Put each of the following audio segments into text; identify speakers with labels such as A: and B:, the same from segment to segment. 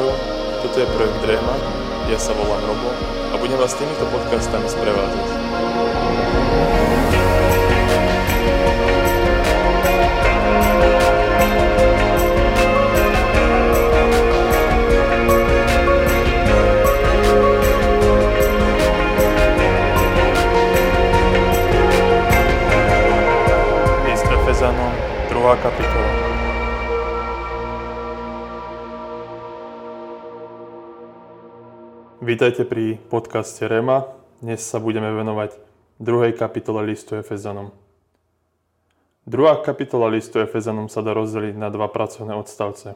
A: Poslucháčov, toto je projekt Drema, ja sa volám Robo a budem vás týmito podcastami sprevádzať. List Efezanom, 2. kapitola. Vítajte pri podcaste Rema. Dnes sa budeme venovať druhej kapitole listu Efezanom. Druhá kapitola listu Efezanom sa dá rozdeliť na dva pracovné odstavce.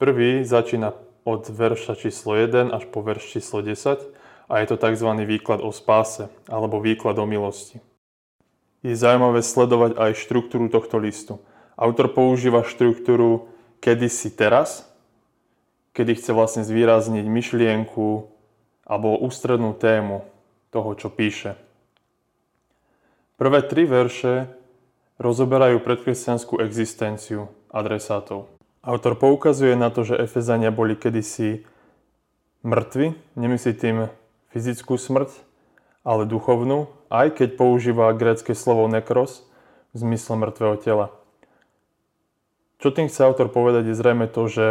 A: Prvý začína od verša číslo 1 až po verš číslo 10 a je to tzv. výklad o spáse alebo výklad o milosti. Je zaujímavé sledovať aj štruktúru tohto listu. Autor používa štruktúru kedysi teraz, kedy chce vlastne zvýrazniť myšlienku alebo ústrednú tému toho, čo píše. Prvé tri verše rozoberajú predkresťanskú existenciu adresátov. Autor poukazuje na to, že Efezania boli kedysi mŕtvi, nemyslí tým fyzickú smrť, ale duchovnú, aj keď používa grécke slovo nekros v zmysle mŕtvého tela. Čo tým chce autor povedať je zrejme to, že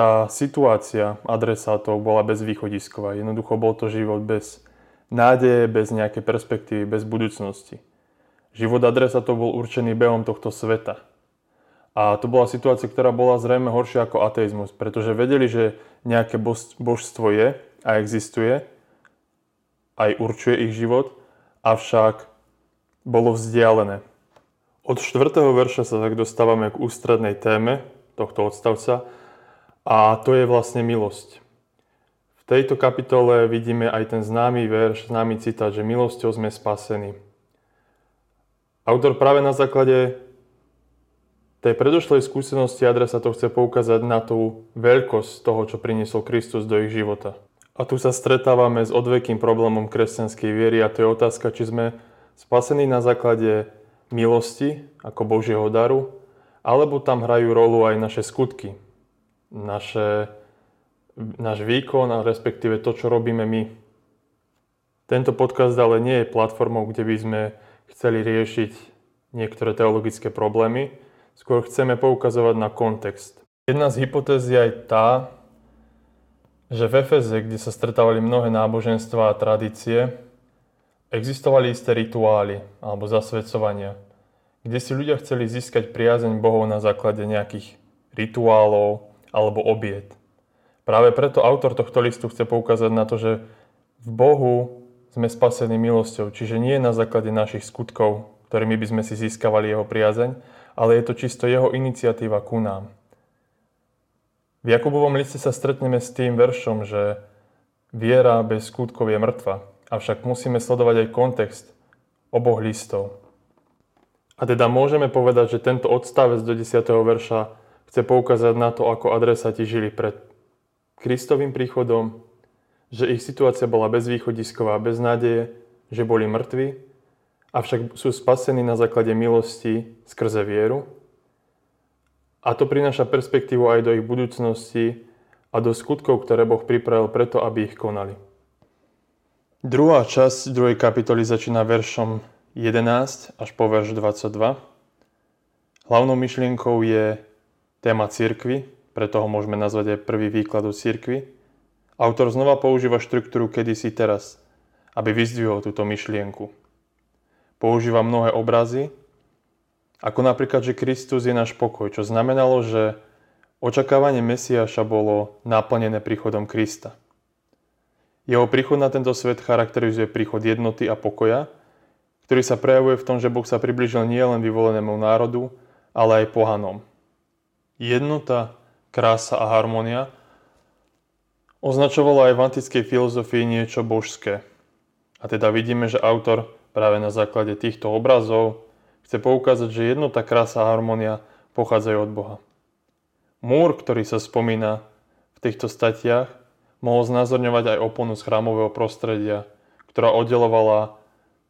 A: tá situácia adresátov bola bezvýchodisková. Jednoducho bol to život bez nádeje, bez nejakej perspektívy, bez budúcnosti. Život adresátov bol určený behom tohto sveta. A to bola situácia, ktorá bola zrejme horšia ako ateizmus, pretože vedeli, že nejaké božstvo je a existuje, aj určuje ich život, avšak bolo vzdialené. Od 4. verša sa tak dostávame k ústrednej téme tohto odstavca, a to je vlastne milosť. V tejto kapitole vidíme aj ten známy verš, známy citát, že milosťou sme spasení. Autor práve na základe tej predošlej skúsenosti adresa to chce poukázať na tú veľkosť toho, čo priniesol Kristus do ich života. A tu sa stretávame s odvekým problémom kresťanskej viery a to je otázka, či sme spasení na základe milosti ako Božieho daru, alebo tam hrajú rolu aj naše skutky, naše, náš výkon a respektíve to, čo robíme my. Tento podcast ale nie je platformou, kde by sme chceli riešiť niektoré teologické problémy, skôr chceme poukazovať na kontext. Jedna z hypotéz je aj tá, že v Efeze, kde sa stretávali mnohé náboženstva a tradície, existovali isté rituály alebo zasvedcovania, kde si ľudia chceli získať priazeň Bohov na základe nejakých rituálov, alebo obiet. Práve preto autor tohto listu chce poukázať na to, že v Bohu sme spasení milosťou, čiže nie na základe našich skutkov, ktorými by sme si získavali jeho priazeň, ale je to čisto jeho iniciatíva ku nám. V Jakubovom liste sa stretneme s tým veršom, že viera bez skutkov je mŕtva, avšak musíme sledovať aj kontext oboch listov. A teda môžeme povedať, že tento odstavec do 10. verša chce poukázať na to, ako adresáti žili pred Kristovým príchodom, že ich situácia bola bezvýchodisková, bez nádeje, že boli mŕtvi, avšak sú spasení na základe milosti skrze vieru. A to prináša perspektívu aj do ich budúcnosti a do skutkov, ktoré Boh pripravil preto, aby ich konali. Druhá časť druhej kapitoly začína veršom 11 až po verš 22. Hlavnou myšlienkou je téma cirkvy, preto ho môžeme nazvať aj prvý výklad o cirkvi. Autor znova používa štruktúru kedysi teraz, aby vyzdvihol túto myšlienku. Používa mnohé obrazy, ako napríklad, že Kristus je náš pokoj, čo znamenalo, že očakávanie Mesiaša bolo naplnené príchodom Krista. Jeho príchod na tento svet charakterizuje príchod jednoty a pokoja, ktorý sa prejavuje v tom, že Boh sa približil nielen vyvolenému národu, ale aj pohanom jednota, krása a harmonia, označovalo aj v antickej filozofii niečo božské. A teda vidíme, že autor práve na základe týchto obrazov chce poukázať, že jednota, krása a harmonia pochádzajú od Boha. Múr, ktorý sa spomína v týchto statiach, mohol znázorňovať aj oponu z chrámového prostredia, ktorá oddelovala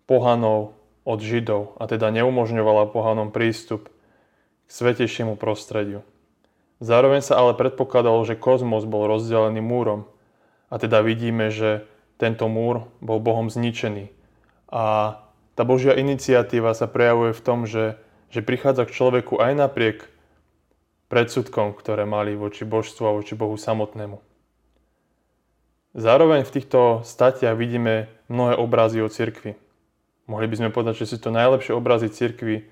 A: pohanov od židov a teda neumožňovala pohanom prístup k svetejšiemu prostrediu. Zároveň sa ale predpokladalo, že kozmos bol rozdelený múrom. A teda vidíme, že tento múr bol Bohom zničený. A tá Božia iniciatíva sa prejavuje v tom, že, že prichádza k človeku aj napriek predsudkom, ktoré mali voči božstvu a voči Bohu samotnému. Zároveň v týchto statiach vidíme mnohé obrazy o cirkvi. Mohli by sme povedať, že sú to najlepšie obrazy cirkvi,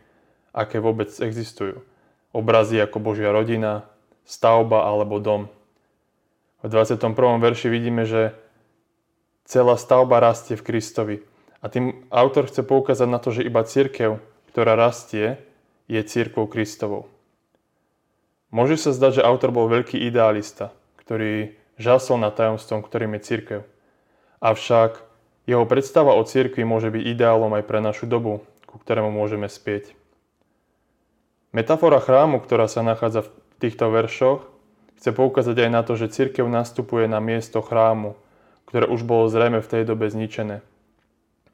A: aké vôbec existujú. Obrazy ako Božia rodina, stavba alebo dom. V 21. verši vidíme, že celá stavba rastie v Kristovi. A tým autor chce poukázať na to, že iba církev, ktorá rastie, je církvou Kristovou. Môže sa zdať, že autor bol veľký idealista, ktorý žasol nad tajomstvom, ktorým je církev. Avšak jeho predstava o cirkvi môže byť ideálom aj pre našu dobu, ku ktorému môžeme spieť. Metafora chrámu, ktorá sa nachádza v týchto veršoch, chce poukázať aj na to, že cirkev nastupuje na miesto chrámu, ktoré už bolo zrejme v tej dobe zničené.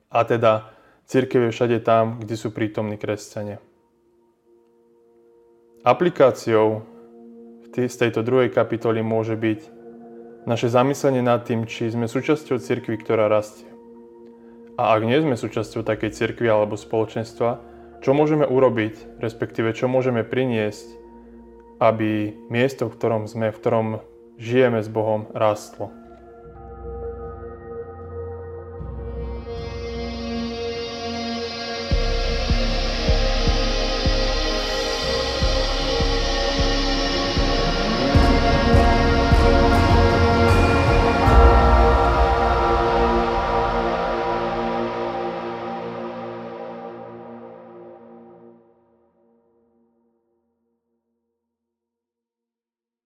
A: A teda cirkev je všade tam, kde sú prítomní kresťania. Aplikáciou z tejto druhej kapitoly môže byť naše zamyslenie nad tým, či sme súčasťou cirkvy, ktorá rastie. A ak nie sme súčasťou takej cirkvi alebo spoločenstva, čo môžeme urobiť, respektíve čo môžeme priniesť, aby miesto, v ktorom sme, v ktorom žijeme s Bohom, rástlo.